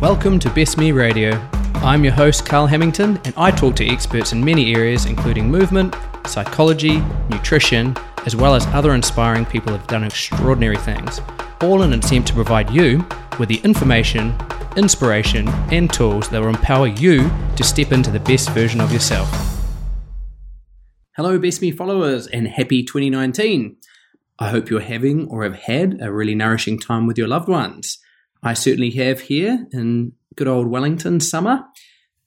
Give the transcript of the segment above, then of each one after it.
Welcome to Best Me Radio. I'm your host, Carl Hamilton, and I talk to experts in many areas, including movement, psychology, nutrition, as well as other inspiring people who have done extraordinary things, all in an attempt to provide you with the information, inspiration, and tools that will empower you to step into the best version of yourself. Hello, Best Me followers, and happy 2019. I hope you're having or have had a really nourishing time with your loved ones. I certainly have here in good old Wellington summer,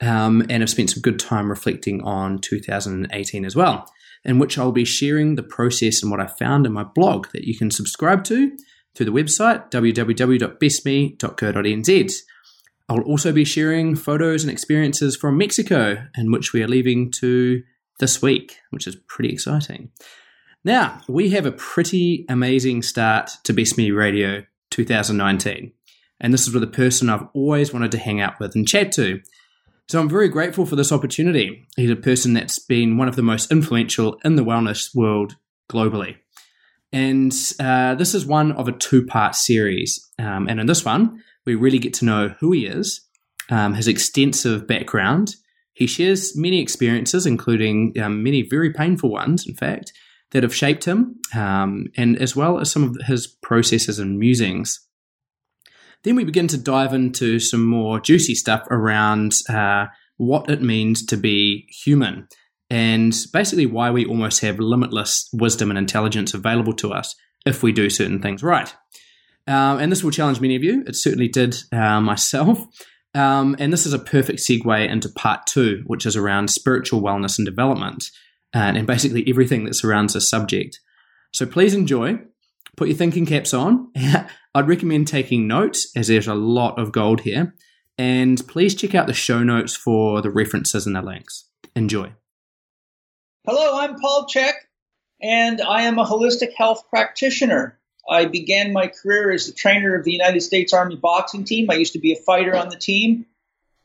um, and have spent some good time reflecting on 2018 as well, in which I'll be sharing the process and what I found in my blog that you can subscribe to through the website www.bestme.co.nz. I'll also be sharing photos and experiences from Mexico, in which we are leaving to this week, which is pretty exciting. Now, we have a pretty amazing start to Best Me Radio 2019. And this is with a person I've always wanted to hang out with and chat to. So I'm very grateful for this opportunity. He's a person that's been one of the most influential in the wellness world globally. And uh, this is one of a two part series. Um, and in this one, we really get to know who he is, um, his extensive background. He shares many experiences, including um, many very painful ones, in fact, that have shaped him, um, and as well as some of his processes and musings. Then we begin to dive into some more juicy stuff around uh, what it means to be human and basically why we almost have limitless wisdom and intelligence available to us if we do certain things right. Um, and this will challenge many of you. It certainly did uh, myself. Um, and this is a perfect segue into part two, which is around spiritual wellness and development, and, and basically everything that surrounds this subject. So please enjoy. Put your thinking caps on. I'd recommend taking notes, as there's a lot of gold here. And please check out the show notes for the references and the links. Enjoy. Hello, I'm Paul Chek, and I am a holistic health practitioner. I began my career as the trainer of the United States Army boxing team. I used to be a fighter on the team.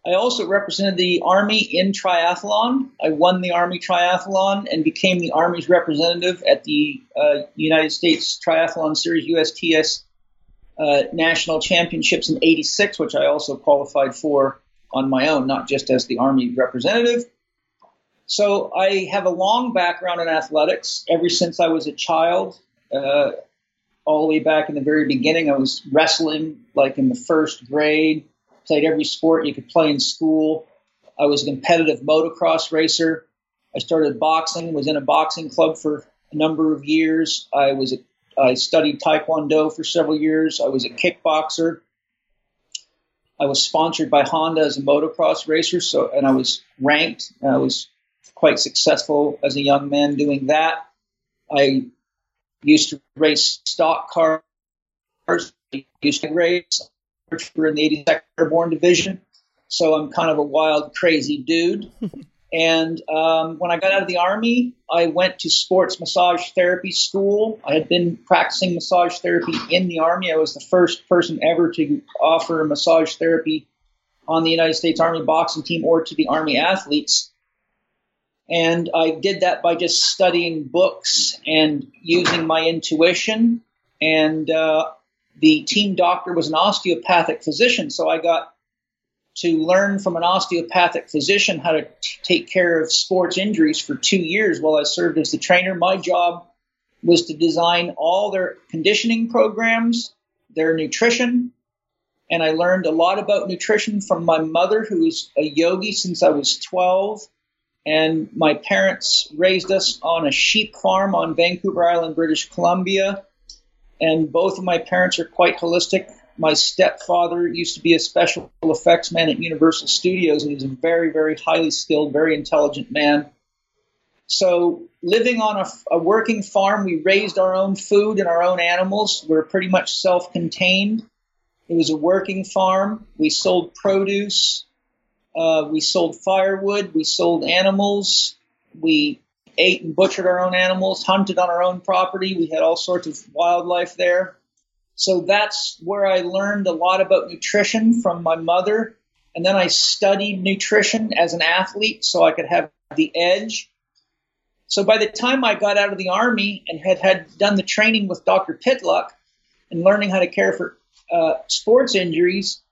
I also represented the Army in triathlon. I won the Army triathlon and became the Army's representative at the uh, United States Triathlon Series USTS uh, National Championships in 86, which I also qualified for on my own, not just as the Army representative. So I have a long background in athletics ever since I was a child. Uh, all the way back in the very beginning, I was wrestling like in the first grade, played every sport you could play in school. I was a competitive motocross racer. I started boxing, was in a boxing club for a number of years. I was a, I studied taekwondo for several years. I was a kickboxer. I was sponsored by Honda as a motocross racer, so and I was ranked. I was quite successful as a young man doing that. I used to race stock cars. I used to race for in the 82nd Airborne Division. So I'm kind of a wild, crazy dude. and um, when I got out of the Army, I went to sports massage therapy school. I had been practicing massage therapy in the Army. I was the first person ever to offer massage therapy on the United States Army boxing team or to the Army athletes. And I did that by just studying books and using my intuition. And uh, the team doctor was an osteopathic physician, so I got to learn from an osteopathic physician how to t- take care of sports injuries for two years while I served as the trainer. My job was to design all their conditioning programs, their nutrition, and I learned a lot about nutrition from my mother, who is a yogi since I was 12 and my parents raised us on a sheep farm on Vancouver Island, British Columbia. And both of my parents are quite holistic. My stepfather used to be a special effects man at Universal Studios, and he's a very, very highly skilled, very intelligent man. So, living on a, a working farm, we raised our own food and our own animals. We're pretty much self contained. It was a working farm. We sold produce. Uh, we sold firewood. We sold animals. We ate and butchered our own animals, hunted on our own property. We had all sorts of wildlife there. So that's where I learned a lot about nutrition from my mother. And then I studied nutrition as an athlete so I could have the edge. So by the time I got out of the army and had, had done the training with Dr. Pitluck and learning how to care for uh, sports injuries,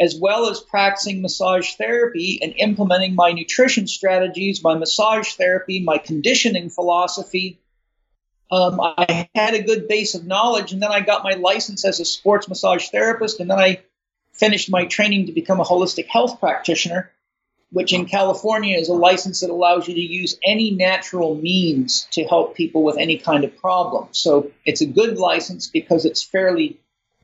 as well as practicing massage therapy and implementing my nutrition strategies, my massage therapy, my conditioning philosophy. Um, I had a good base of knowledge, and then I got my license as a sports massage therapist, and then I finished my training to become a holistic health practitioner, which in California is a license that allows you to use any natural means to help people with any kind of problem. So it's a good license because it's fairly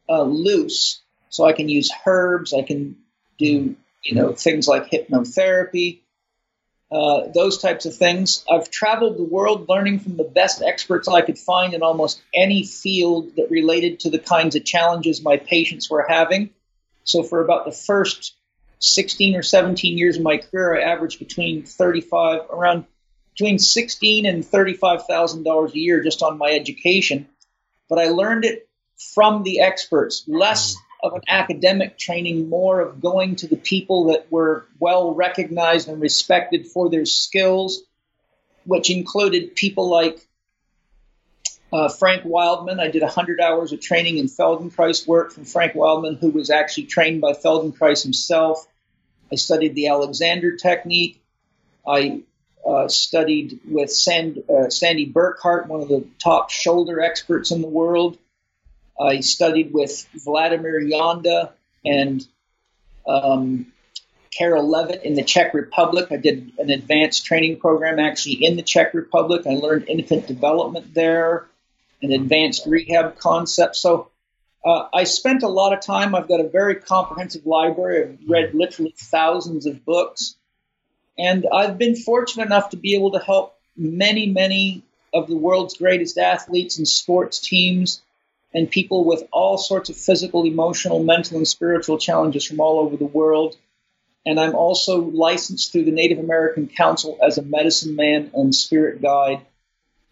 uh, loose so I can use herbs. I can do you know things like hypnotherapy, uh, those types of things. I've traveled the world learning from the best experts I could find in almost any field that related to the kinds of challenges my patients were having. So for about the first 16 or 17 years of my career, I averaged between 35 around between 16 and 35 thousand dollars a year just on my education. But I learned it from the experts, less of an academic training, more of going to the people that were well recognized and respected for their skills, which included people like uh, Frank Wildman. I did 100 hours of training in Feldenkrais work from Frank Wildman, who was actually trained by Feldenkrais himself. I studied the Alexander technique. I uh, studied with Sand, uh, Sandy Burkhart, one of the top shoulder experts in the world. I studied with Vladimir Janda and um, Karel Lewit in the Czech Republic. I did an advanced training program actually in the Czech Republic. I learned infant development there and advanced rehab concepts. So uh, I spent a lot of time. I've got a very comprehensive library. I've read literally thousands of books. And I've been fortunate enough to be able to help many, many of the world's greatest athletes and sports teams and people with all sorts of physical, emotional, mental, and spiritual challenges from all over the world. And I'm also licensed through the Native American Council as a medicine man and spirit guide.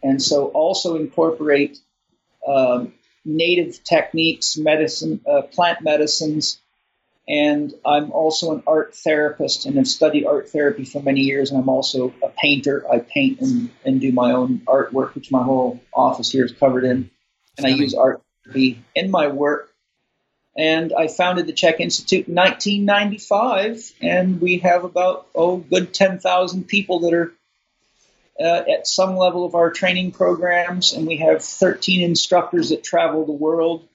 And so also incorporate um, native techniques, medicine, uh, plant medicines. And I'm also an art therapist and have studied art therapy for many years. And I'm also a painter. I paint and, and do my own artwork, which my whole office here is covered in. And I use art be in my work. And I founded the CHEK Institute in 1995, and we have about, oh, good 10,000 people that are uh, at some level of our training programs, and we have 13 instructors that travel the world.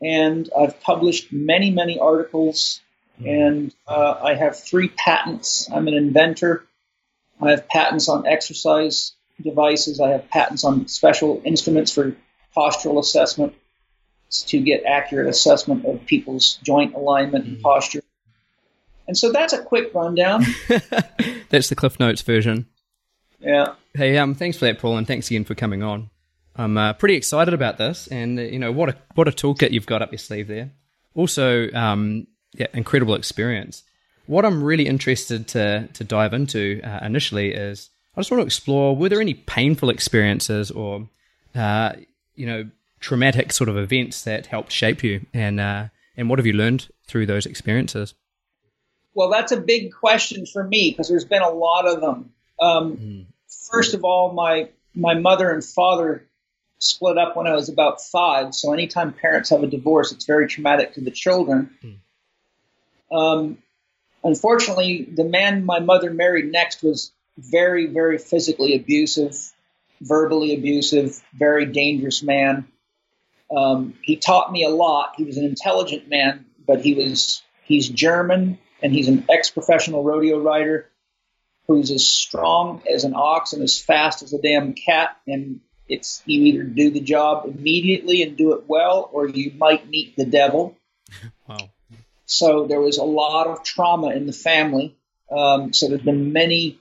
And I've published many, many articles, and uh, I have three patents. I'm an inventor. I have patents on exercise devices. I have patents on special instruments for postural assessment to get accurate assessment of people's joint alignment and mm. posture. And so that's a quick rundown. that's the Cliff Notes version. Yeah. Hey, um, thanks for that, Paul, and thanks again for coming on. I'm uh, pretty excited about this, and uh, you know what a what a toolkit you've got up your sleeve there. Also, um, yeah, incredible experience. What I'm really interested to to dive into uh, initially is I just want to explore were there any painful experiences or uh, you know traumatic sort of events that helped shape you, and uh, and what have you learned through those experiences? Well, that's a big question for me because there's been a lot of them. Um, mm. First of all, my my mother and father split up when I was about five. So anytime parents have a divorce, it's very traumatic to the children. Mm. Um, unfortunately, the man my mother married next was very, very physically abusive verbally abusive, very dangerous man. Um, he taught me a lot. He was an intelligent man, but he was he's German and he's an ex-professional rodeo rider who's as strong as an ox and as fast as a damn cat. And it's you either do the job immediately and do it well, or you might meet the devil. wow. So there was a lot of trauma in the family. Um, so there's been many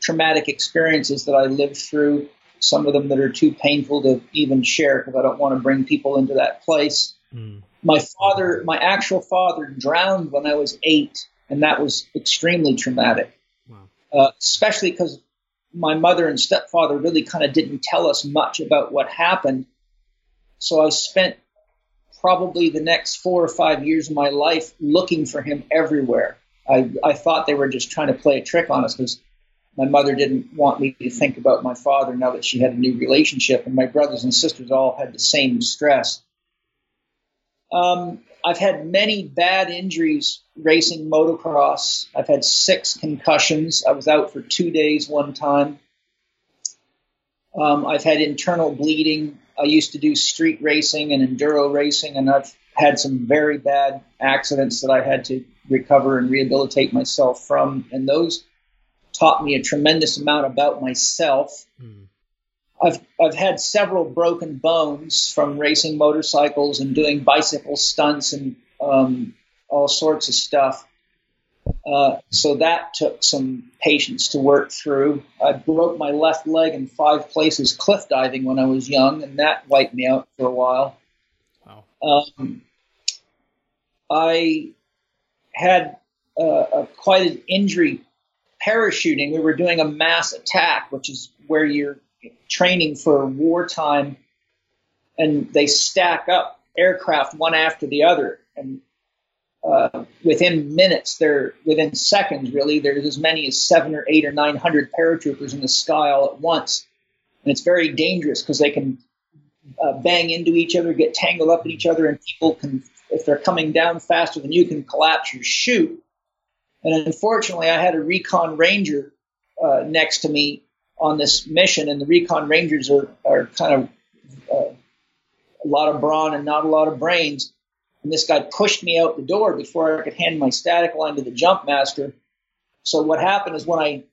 traumatic experiences that I lived through some of them that are too painful to even share because I don't want to bring people into that place. Mm. My father, my actual father, drowned when I was eight, and that was extremely traumatic, wow. uh, especially because my mother and stepfather really kind of didn't tell us much about what happened. So I spent probably the next four or five years of my life looking for him everywhere. I, I thought they were just trying to play a trick on us because my mother didn't want me to think about my father now that she had a new relationship, and my brothers and sisters all had the same stress. Um, I've had many bad injuries racing motocross. I've had six concussions. I was out for two days one time. Um, I've had internal bleeding. I used to do street racing and enduro racing, and I've had some very bad accidents that I had to recover and rehabilitate myself from. And those taught me a tremendous amount about myself. Mm. I've I've had several broken bones from racing motorcycles and doing bicycle stunts and um, all sorts of stuff. Uh, so that took some patience to work through. I broke my left leg in five places cliff diving when I was young, and that wiped me out for a while. Wow. Um, I had uh, a, quite an injury parachuting. We were doing a mass attack, which is where you're training for wartime, and they stack up aircraft one after the other, and uh, within minutes, there within seconds, really, there's as many as seven or eight or nine hundred paratroopers in the sky all at once, and it's very dangerous because they can uh, bang into each other, get tangled up in each other, and people can, if they're coming down faster than you, can collapse your chute. And unfortunately, I had a recon ranger uh, next to me on this mission, and the recon rangers are, are kind of uh, a lot of brawn and not a lot of brains. And this guy pushed me out the door before I could hand my static line to the jump master. So what happened is when I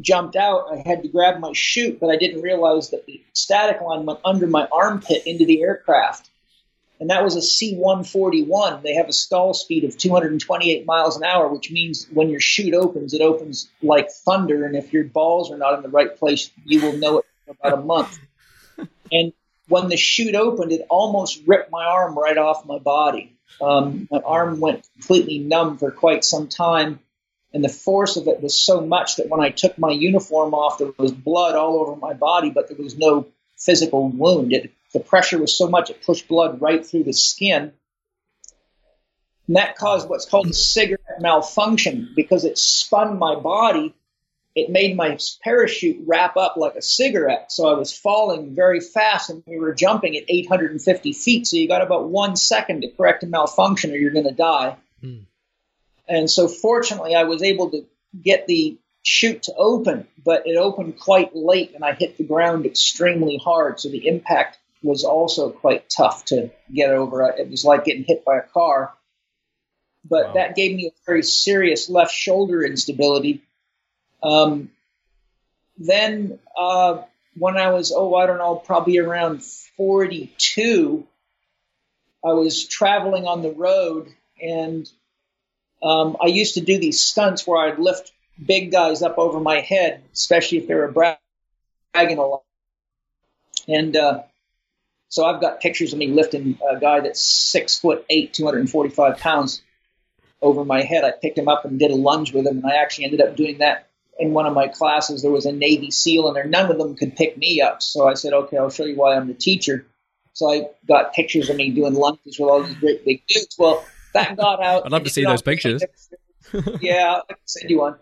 jumped out, I had to grab my chute, but I didn't realize that the static line went under my armpit into the aircraft. And that was a C 141. They have a stall speed of 228 miles an hour, which means when your chute opens, it opens like thunder. And if your balls are not in the right place, you will know it for about a month. And when the chute opened, it almost ripped my arm right off my body. Um, my arm went completely numb for quite some time, and the force of it was so much that when I took my uniform off, there was blood all over my body, but there was no physical wound. It, the pressure was so much it pushed blood right through the skin. And that caused what's called a cigarette malfunction because it spun my body it made my parachute wrap up like a cigarette. So I was falling very fast and we were jumping at 850 feet. So you got about one second to correct a malfunction or you're going to die. Mm. And so fortunately, I was able to get the chute to open, but it opened quite late and I hit the ground extremely hard. So the impact was also quite tough to get over. It was like getting hit by a car. But wow. that gave me a very serious left shoulder instability um, then uh, when I was, oh, I don't know, probably around 42, I was traveling on the road and um, I used to do these stunts where I'd lift big guys up over my head, especially if they were bragging a lot. And uh, so I've got pictures of me lifting a guy that's six foot eight, 245 pounds over my head. I picked him up and did a lunge with him, and I actually ended up doing that in one of my classes there was a Navy SEAL in there. None of them could pick me up. So I said, okay, I'll show you why I'm the teacher. So I got pictures of me doing lunges with all these great big dudes. Well, that got out. I'd love to see those pictures. yeah, I can send you one.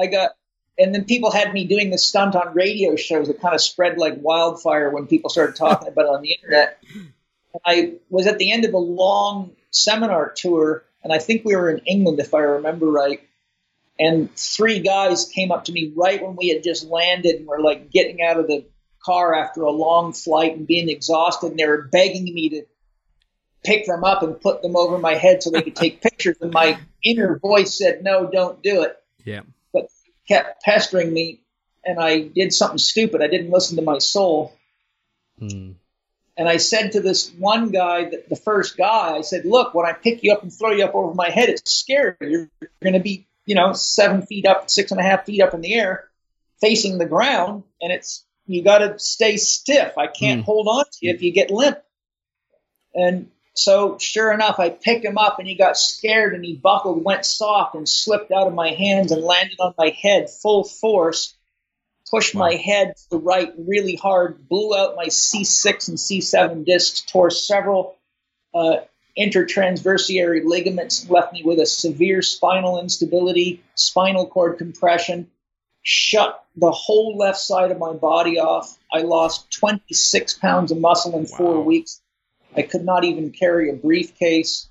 I got, and then people had me doing this stunt on radio shows that kind of spread like wildfire when people started talking about it on the internet. I was at the end of a long seminar tour, and I think we were in England, if I remember right. And three guys came up to me right when we had just landed and were like getting out of the car after a long flight and being exhausted. And they were begging me to pick them up and put them over my head so they could take pictures. And my inner voice said, no, don't do it. Yeah. Kept pestering me. And I did something stupid. I didn't listen to my soul. Hmm. And I said to this one guy, the first guy, I said, look, when I pick you up and throw you up over my head, it's scary. You're going to be you know, seven feet up, six and a half feet up in the air, facing the ground, and it's you got to stay stiff. I can't mm. hold on to you if you get limp. And so, sure enough, I picked him up, and he got scared, and he buckled, went soft, and slipped out of my hands and landed on my head full force. Pushed wow. my head to the right really hard, blew out my C6 and C7 discs, tore several uh, intertransversary ligaments left me with a severe spinal instability, spinal cord compression, shut the whole left side of my body off. I lost 26 pounds of muscle in four weeks. I could not even carry a briefcase.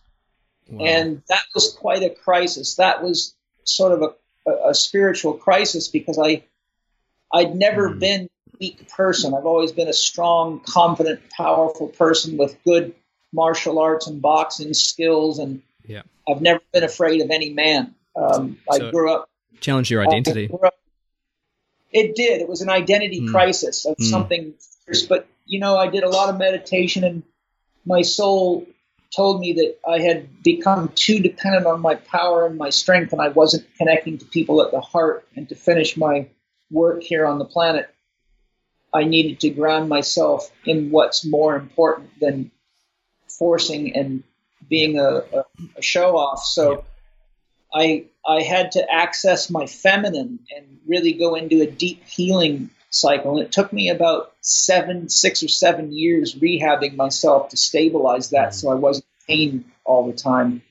Wow. And that was quite a crisis. That was sort of a, a, spiritual crisis because I, I'd never mm. been a weak person. I've always been a strong, confident, powerful person with good martial arts and boxing skills, and yeah. I've never been afraid of any man. Um, so I grew up challenge your identity. Up, it did. It was an identity mm. crisis of mm. something. But you know, I did a lot of meditation, and my soul told me that I had become too dependent on my power and my strength, and I wasn't connecting to people at the heart. And to finish my work here on the planet, I needed to ground myself in what's more important than forcing and being a, a, a show off. So I I had to access my feminine and really go into a deep healing cycle. And it took me about seven, six or seven years rehabbing myself to stabilize that so I wasn't in pain all the time.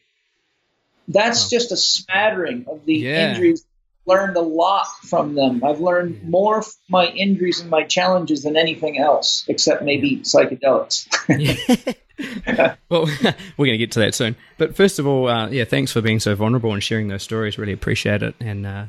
That's just a smattering of the yeah. injuries. Learned a lot from them. I've learned more from my injuries and my challenges than anything else, except maybe psychedelics. well, we're going to get to that soon. But first of all, uh, yeah, thanks for being so vulnerable and sharing those stories. Really appreciate it. And uh,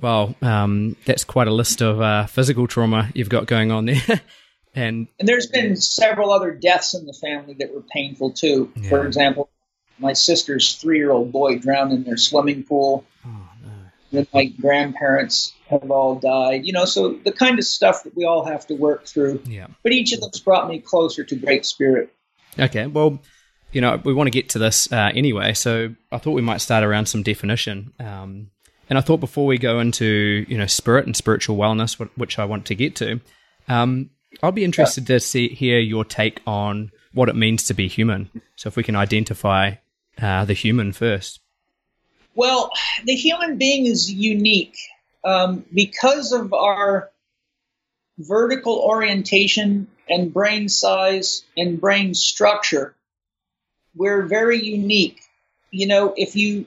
well, um, that's quite a list of uh, physical trauma you've got going on there. and and there's been several other deaths in the family that were painful too. Yeah. For example, my sister's three-year-old boy drowned in their swimming pool. Oh, no. Then my grandparents have all died. You know, so the kind of stuff that we all have to work through. Yeah. But each of them's brought me closer to Great Spirit. Okay, well, you know, we want to get to this uh, anyway, so I thought we might start around some definition. Um, and I thought before we go into you know spirit and spiritual wellness, which I want to get to, um, I'll be interested yeah. to see hear your take on what it means to be human. So if we can identify uh, the human first. Well, the human being is unique um, because of our vertical orientation and brain size and brain structure, we're very unique. You know, if you,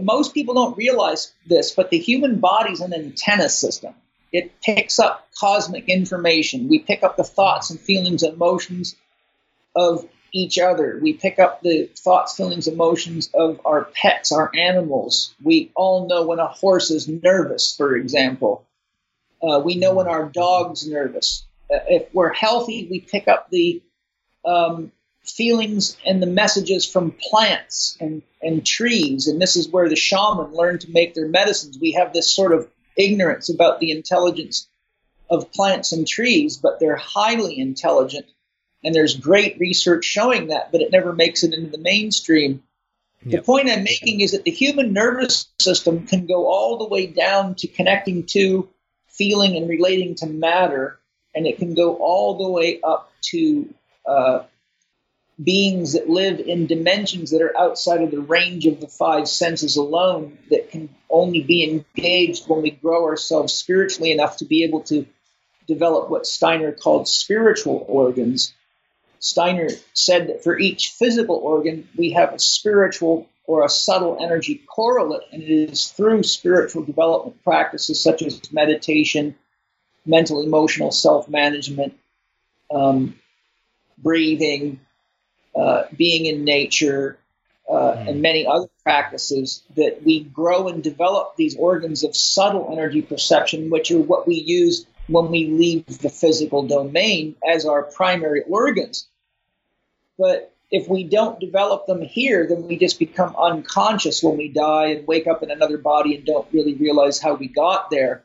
most people don't realize this, but the human body's an antenna system. It picks up cosmic information. We pick up the thoughts and feelings and emotions of each other. We pick up the thoughts, feelings, emotions of our pets, our animals. We all know when a horse is nervous, for example. Uh, we know when our dog's nervous. Uh, if we're healthy, we pick up the um, feelings and the messages from plants and, and trees. And this is where the shaman learned to make their medicines. We have this sort of ignorance about the intelligence of plants and trees, but they're highly intelligent. And there's great research showing that, but it never makes it into the mainstream. Yep. The point I'm making is that the human nervous system can go all the way down to connecting to feeling and relating to matter, and it can go all the way up to uh, beings that live in dimensions that are outside of the range of the five senses alone that can only be engaged when we grow ourselves spiritually enough to be able to develop what Steiner called spiritual organs. Steiner said that for each physical organ, we have a spiritual or a subtle energy correlate, and it is through spiritual development practices such as meditation, mental emotional self management, um, breathing, uh, being in nature, uh, mm. and many other practices that we grow and develop these organs of subtle energy perception, which are what we use when we leave the physical domain as our primary organs. But if we don't develop them here, then we just become unconscious when we die and wake up in another body and don't really realize how we got there.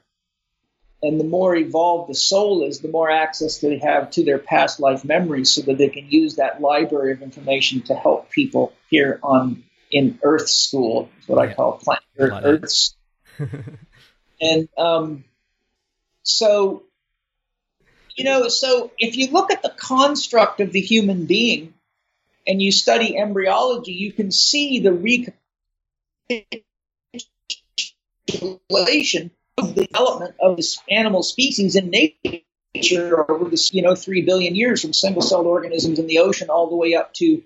And the more evolved the soul is, the more access they have to their past life memories so that they can use that library of information to help people here on in Earth School, what I call planet Earth. Earths. and um, so, you know, so if you look at the construct of the human being, and you study embryology, you can see the recapitulation of the development of this animal species in nature over this, you know, three billion years from single-celled organisms in the ocean all the way up to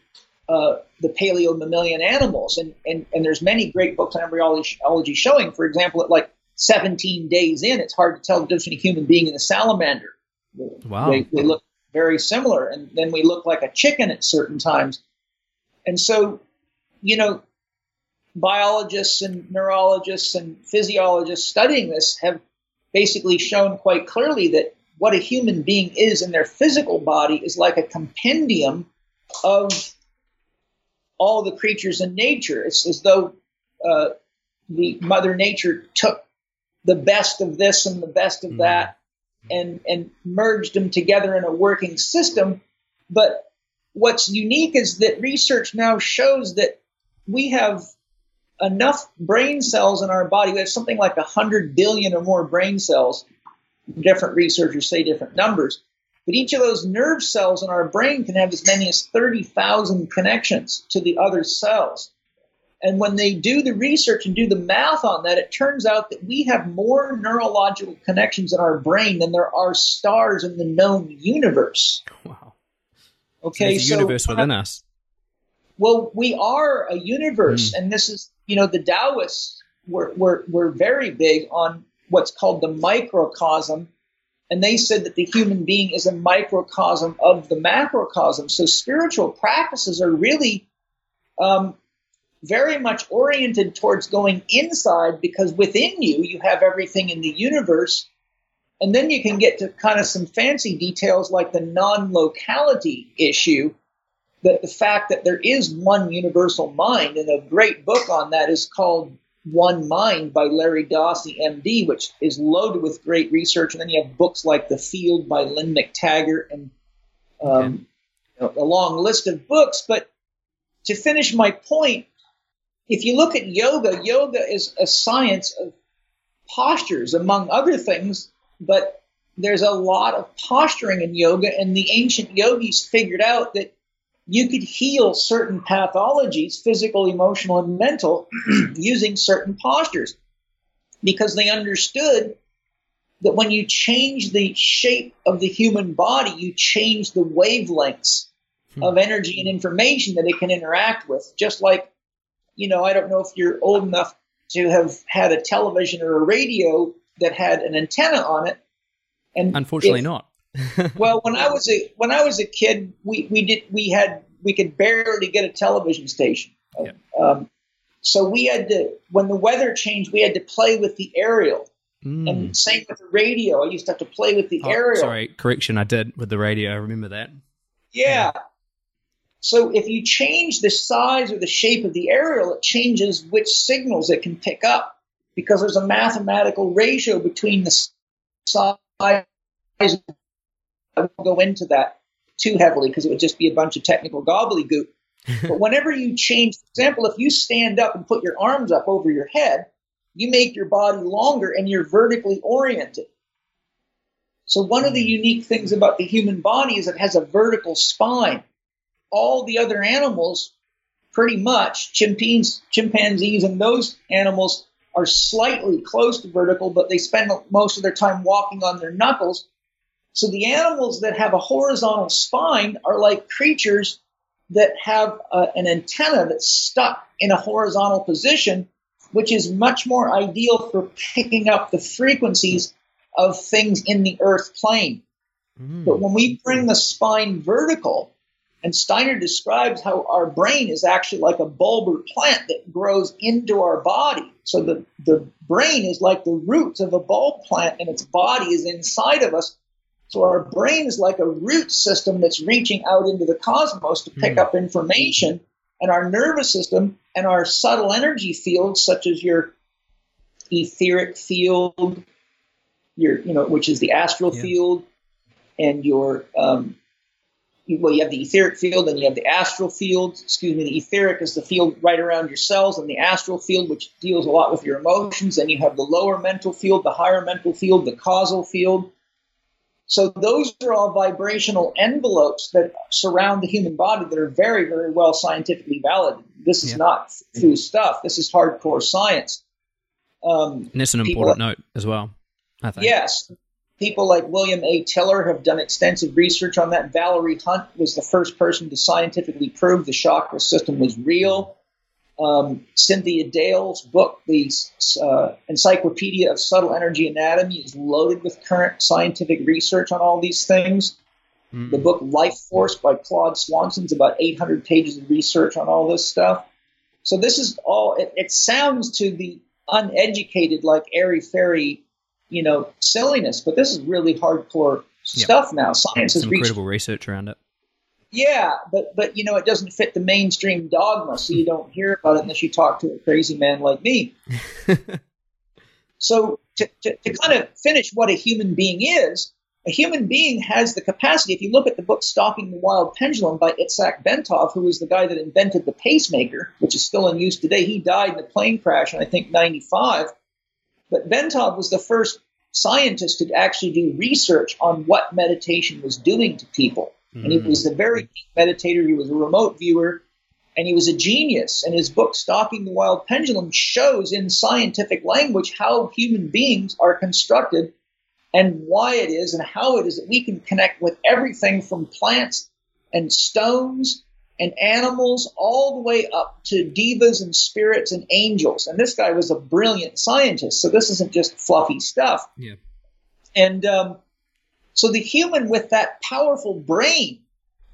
uh, the paleo mammalian animals. And, and, and there's many great books on embryology showing, for example, at like 17 days in, it's hard to tell the difference between a human being and a salamander. Wow. They, they look very similar. And then we look like a chicken at certain times. And so you know, biologists and neurologists and physiologists studying this have basically shown quite clearly that what a human being is in their physical body is like a compendium of all the creatures in nature. It's as though uh, the Mother Nature took the best of this and the best of mm. that and and merged them together in a working system. But what's unique is that research now shows that we have enough brain cells in our body. We have something like 100 billion or more brain cells. Different researchers say different numbers. But each of those nerve cells in our brain can have as many as 30,000 connections to the other cells. And when they do the research and do the math on that, it turns out that we have more neurological connections in our brain than there are stars in the known universe. Wow. Okay, so, universe within us. Well, we are a universe, mm. and this is, you know, the Taoists were, were, were very big on what's called the microcosm, and they said that the human being is a microcosm of the macrocosm. So spiritual practices are really um, very much oriented towards going inside because within you, you have everything in the universe. And then you can get to kind of some fancy details like the non locality issue, that the fact that there is one universal mind, and a great book on that is called One Mind by Larry Dossey, MD, which is loaded with great research. And then you have books like The Field by Lynne McTaggart and um, okay. a long list of books. But to finish my point, if you look at yoga, yoga is a science of postures, among other things, but there's a lot of posturing in yoga, and the ancient yogis figured out that you could heal certain pathologies, physical, emotional, and mental, using certain postures because they understood that when you change the shape of the human body, you change the wavelengths hmm. of energy and information that it can interact with, just like you know, I don't know if you're old enough to have had a television or a radio that had an antenna on it. And unfortunately, if, not. Well, when I was a when I was a kid, we we did we had we could barely get a television station. Yeah. Um, so we had to when the weather changed, we had to play with the aerial. Mm. And same with the radio. I used to have to play with the oh, aerial. Sorry, correction. I did with the radio. I remember that. Yeah. yeah. So if you change the size or the shape of the aerial, it changes which signals it can pick up because there's a mathematical ratio between the size. I won't go into that too heavily because it would just be a bunch of technical gobbledygook. but whenever you change, for example, if you stand up and put your arms up over your head, you make your body longer and you're vertically oriented. So one of the mm. unique things about the human body is it has a vertical spine all the other animals, pretty much, chimpanzees, chimpanzees and those animals are slightly close to vertical, but they spend most of their time walking on their knuckles. So the animals that have a horizontal spine are like creatures that have uh, an antenna that's stuck in a horizontal position, which is much more ideal for picking up the frequencies of things in the earth plane. Mm. But when we bring the spine vertical, and Steiner describes how our brain is actually like a bulbar plant that grows into our body. So the, the brain is like the roots of a bulb plant and its body is inside of us. So our brain is like a root system that's reaching out into the cosmos to pick mm. up information. And our nervous system and our subtle energy fields, such as your etheric field, your, you know, which is the astral yeah. field, and your um, well, you have the etheric field and you have the astral field. Excuse me, the etheric is the field right around your cells, and the astral field, which deals a lot with your emotions. And you have the lower mental field, the higher mental field, the causal field. So those are all vibrational envelopes that surround the human body that are very, very well scientifically valid. This is yeah. not foo stuff. This is hardcore science. Um, and it's an important note as well. I think. Yes, People like William A. Tiller have done extensive research on that. Valerie Hunt was the first person to scientifically prove the chakra system was real. Um, Cynthia Dale's book, the uh, Encyclopedia of Subtle Energy Anatomy, is loaded with current scientific research on all these things. Mm. The book Life Force by Claude Swanson is about 800 pages of research on all this stuff. So this is all. It, it sounds to the uneducated like airy fairy, you know, silliness, but this is really hardcore yep. stuff now. Science has incredible research around it. Yeah, but but you know it doesn't fit the mainstream dogma, so you don't hear about it unless you talk to a crazy man like me. so to, to, to kind of finish what a human being is, a human being has the capacity. If you look at the book "Stalking the Wild Pendulum" by Itzhak Bentov, who was the guy that invented the pacemaker, which is still in use today, he died in a plane crash in I think '95. But Bentov was the first scientist to actually do research on what meditation was doing to people. Mm. And he was a very deep meditator. He was a remote viewer, and he was a genius. And his book, Stalking the Wild Pendulum, shows in scientific language how human beings are constructed and why it is and how it is that we can connect with everything from plants and stones and animals all the way up to devas and spirits and angels. And this guy was a brilliant scientist. So this isn't just fluffy stuff. Yeah. And um, so the human with that powerful brain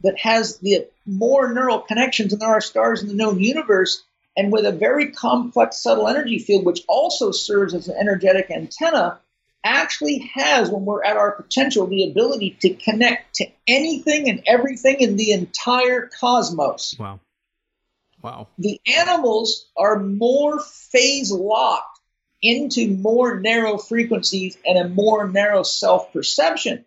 that has the more neural connections than there are stars in the known universe, and with a very complex subtle energy field, which also serves as an energetic antenna, actually has, when we're at our potential, the ability to connect to anything and everything in the entire cosmos. Wow. Wow. The animals are more phase locked into more narrow frequencies and a more narrow self perception.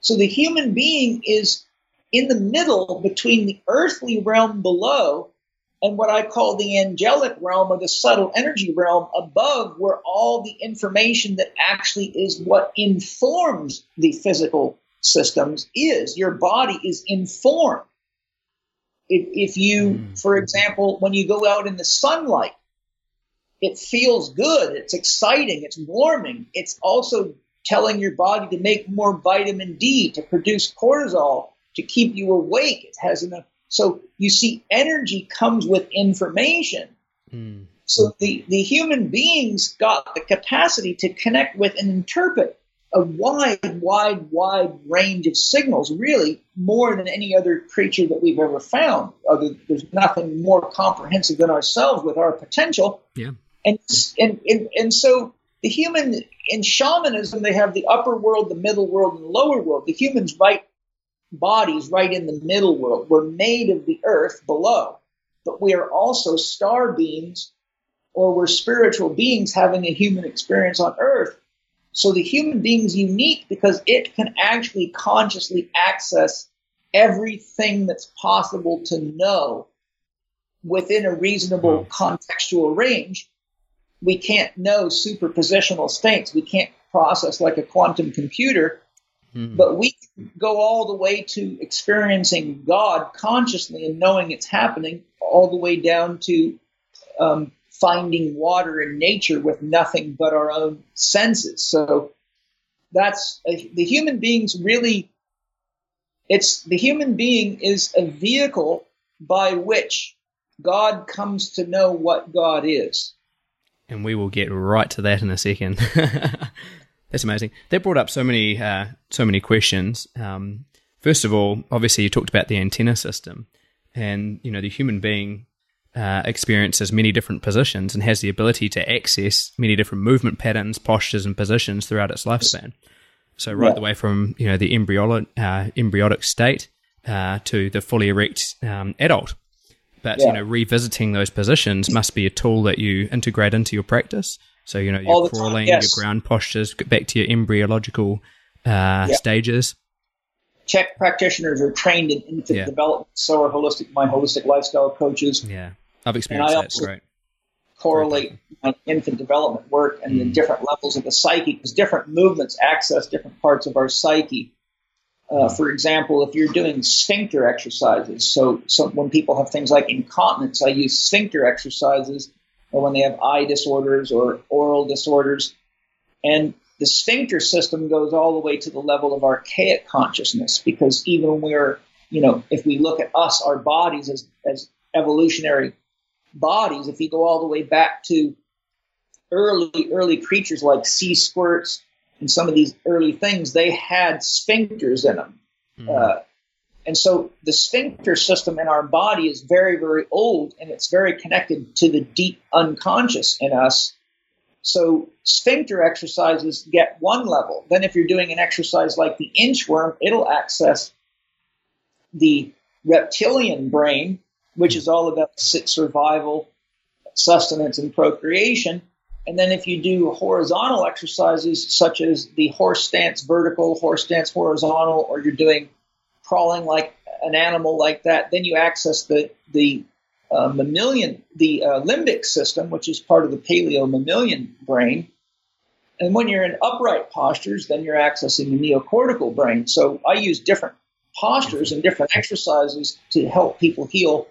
So the human being is in the middle between the earthly realm below and what I call the angelic realm or the subtle energy realm above, where all the information that actually is what informs the physical systems is. Your body is informed. If, if you, mm. for example, when you go out in the sunlight, it feels good, it's exciting, it's warming, it's also telling your body to make more vitamin D, to produce cortisol, to keep you awake. It has enough. So you see, energy comes with information. Mm. So the, the human beings got the capacity to connect with and interpret a wide, wide, wide range of signals, really more than any other creature that we've ever found. Other, there's nothing more comprehensive than ourselves with our potential. Yeah. And, and, and, and so the human in shamanism, they have the upper world, the middle world, and the lower world. The humans right bodies right in the middle world. We're made of the earth below, but we are also star beings or we're spiritual beings having a human experience on earth. So the human being is unique because it can actually consciously access everything that's possible to know within a reasonable hmm. contextual range we can't know superpositional states. We can't process like a quantum computer, mm-hmm. but we go all the way to experiencing God consciously and knowing it's happening, all the way down to um, finding water in nature with nothing but our own senses. So that's the human beings really. It's the human being is a vehicle by which God comes to know what God is and we will get right to that in a second. That's amazing. That brought up so many uh, so many questions. Um, first of all, obviously, you talked about the antenna system, and you know the human being uh, experiences many different positions and has the ability to access many different movement patterns, postures, and positions throughout its lifespan. So right yeah. the way from you know the embryonic uh, embryonic state uh, to the fully erect um, adult. But yeah. you know, revisiting those positions must be a tool that you integrate into your practice. So you know, your crawling, yes. your ground postures, get back to your embryological uh, yeah. stages. CHEK practitioners are trained in infant yeah. development. So are holistic my holistic lifestyle coaches. Yeah, I've experienced that. Great. Correlate my infant development work and mm. the different levels of the psyche because different movements access different parts of our psyche. Uh, for example, if you're doing sphincter exercises, so, so when people have things like incontinence, I use sphincter exercises, or when they have eye disorders or oral disorders. And the sphincter system goes all the way to the level of archaic consciousness because even when we're, you know, if we look at us, our bodies as, as evolutionary bodies, if you go all the way back to early, early creatures like sea squirts, and some of these early things, they had sphincters in them. Mm. Uh, And so the sphincter system in our body is very, very old and it's very connected to the deep unconscious in us. So sphincter exercises get one level. Then if you're doing an exercise like the inchworm, it'll access the reptilian brain, which is all about survival, sustenance, and procreation. And then if you do horizontal exercises such as the horse stance vertical, horse stance horizontal, or you're doing crawling like an animal like that, then you access the the uh, mammalian, the uh, limbic system, which is part of the paleo mammalian brain. And when you're in upright postures, then you're accessing the neocortical brain. So I use different postures and different exercises to help people heal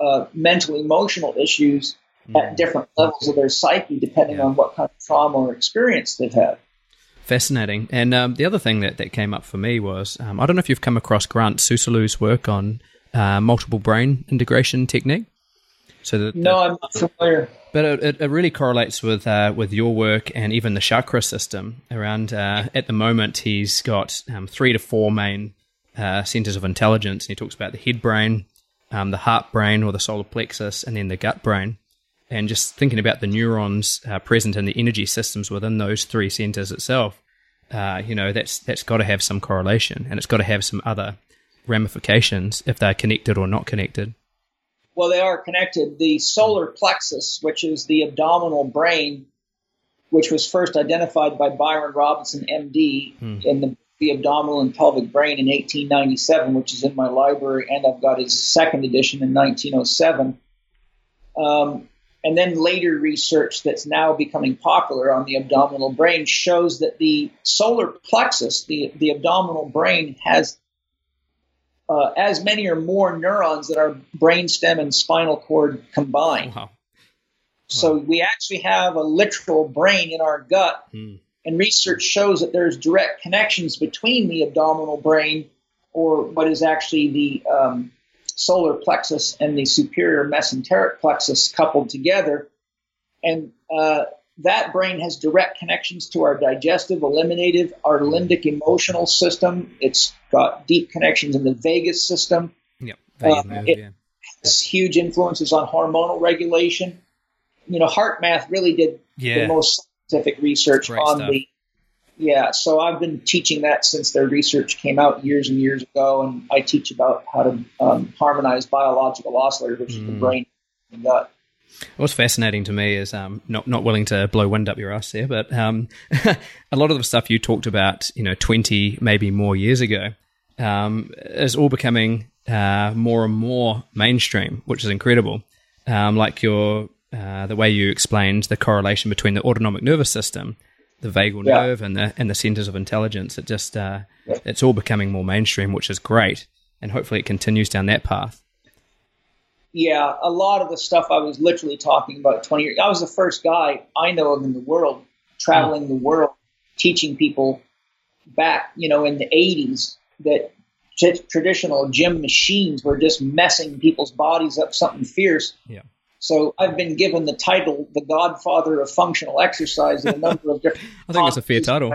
uh, mental emotional issues mm. at different levels of their psyche, depending yeah. on what kind of trauma or experience they've had. Fascinating. And um, the other thing that, that came up for me was um, I don't know if you've come across Grant Soosalu's work on uh, multiple brain integration technique. So that, no, I'm not familiar. But it, it really correlates with uh, with your work and even the chakra system. Around uh, at the moment, he's got um, three to four main uh, centers of intelligence, and he talks about the head brain, um, the heart brain or the solar plexus, and then the gut brain and just thinking about the neurons uh, present in the energy systems within those three centers itself, uh, you know, that's that's got to have some correlation, and it's got to have some other ramifications if they're connected or not connected. Well, they are connected. The solar plexus, which is the abdominal brain, which was first identified by Byron Robinson, MD, hmm. in the, the abdominal and pelvic brain in 1897, which is in my library, and I've got his second edition in 1907. Um, and then later research that's now becoming popular on the abdominal brain shows that the solar plexus, the, the abdominal brain, has uh, as many or more neurons that our brainstem and spinal cord combined. Wow. Wow. So we actually have a literal brain in our gut, hmm. and research shows that there's direct connections between the abdominal brain, or what is actually the um, solar plexus and the superior mesenteric plexus coupled together. And uh, that brain has direct connections to our digestive, eliminative, our limbic emotional system. It's got deep connections in the vagus system. Yep. Uh, it yeah. has huge influences on hormonal regulation. You know, HeartMath really did yeah. the most scientific research on stuff. the yeah, so I've been teaching that since their research came out years and years ago, and I teach about how to um, harmonize biological oscillators, which mm. is the mm. brain and gut. What's fascinating to me is um, not not willing to blow wind up your ass there, but um, a lot of the stuff you talked about, you know, twenty maybe more years ago, um, is all becoming uh, more and more mainstream, which is incredible. Um, like your uh, the way you explained the correlation between the autonomic nervous system the vagal yeah. nerve and the and the centers of intelligence. It just uh, it's all becoming more mainstream, which is great, and hopefully it continues down that path. Yeah, a lot of the stuff I was literally talking about 20 years. I was the first guy I know of in the world traveling oh. the world teaching people back, you know, in the 80s that t- traditional gym machines were just messing people's bodies up something fierce. Yeah. So I've been given the title "The Godfather of Functional Exercise" in a number of different. I think it's a fair title.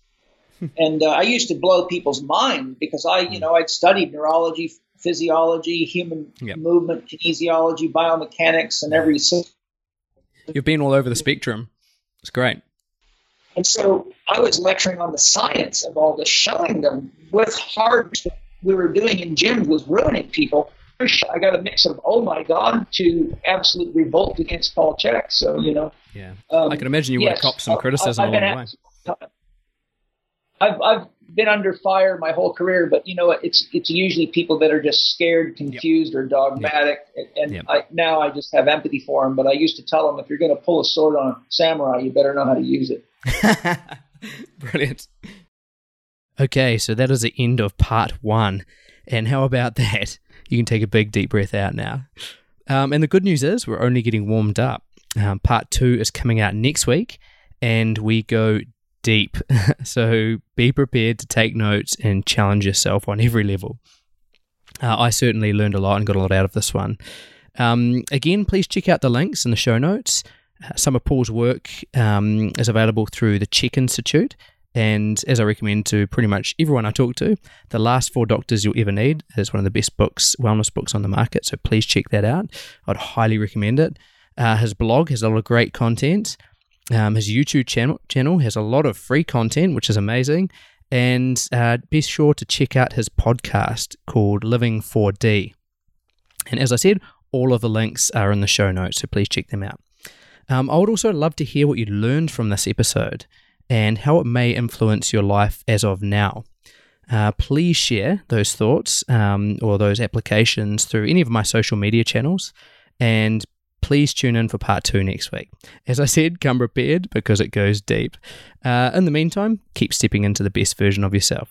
and uh, I used to blow people's mind because I, you know, I'd studied neurology, physiology, human yep. movement, kinesiology, biomechanics, and every. You've been all over the spectrum. It's great. And so I was lecturing on the science of all this, showing them with hard we were doing in gyms was ruining people I got a mix of oh my god to absolute revolt against Paul Chek. So you know, yeah, um, I can imagine you yes, would have copped some criticism along the way. I've I've been under fire my whole career, but you know it's it's usually people that are just scared, confused, yep. or dogmatic, yep. and yep. I, now I just have empathy for them. But I used to tell them if you're going to pull a sword on a samurai, you better know how to use it. Brilliant. Okay, so that is the end of part one. And how about that? You can take a big deep breath out now. Um, and the good news is we're only getting warmed up. Um, part two is coming out next week, and we go deep. so be prepared to take notes and challenge yourself on every level. Uh, I certainly learned a lot and got a lot out of this one. Um, again, please check out the links in the show notes. Uh, some of Paul's work um, is available through the CHEK Institute, And as I recommend to pretty much everyone I talk to, The Last Four Doctors You'll Ever Need is one of the best books, wellness books on the market. So please check that out. I'd highly recommend it. Uh, his blog has a lot of great content. Um, his YouTube channel, channel has a lot of free content, which is amazing. And uh, be sure to check out his podcast called Living 4D. And as I said, all of the links are in the show notes, so please check them out. Um, I would also love to hear what you learned from this episode and how it may influence your life as of now. Uh, please share those thoughts um, or those applications through any of my social media channels. And please tune in for part two next week. As I said, come prepared because it goes deep. Uh, in the meantime, keep stepping into the best version of yourself.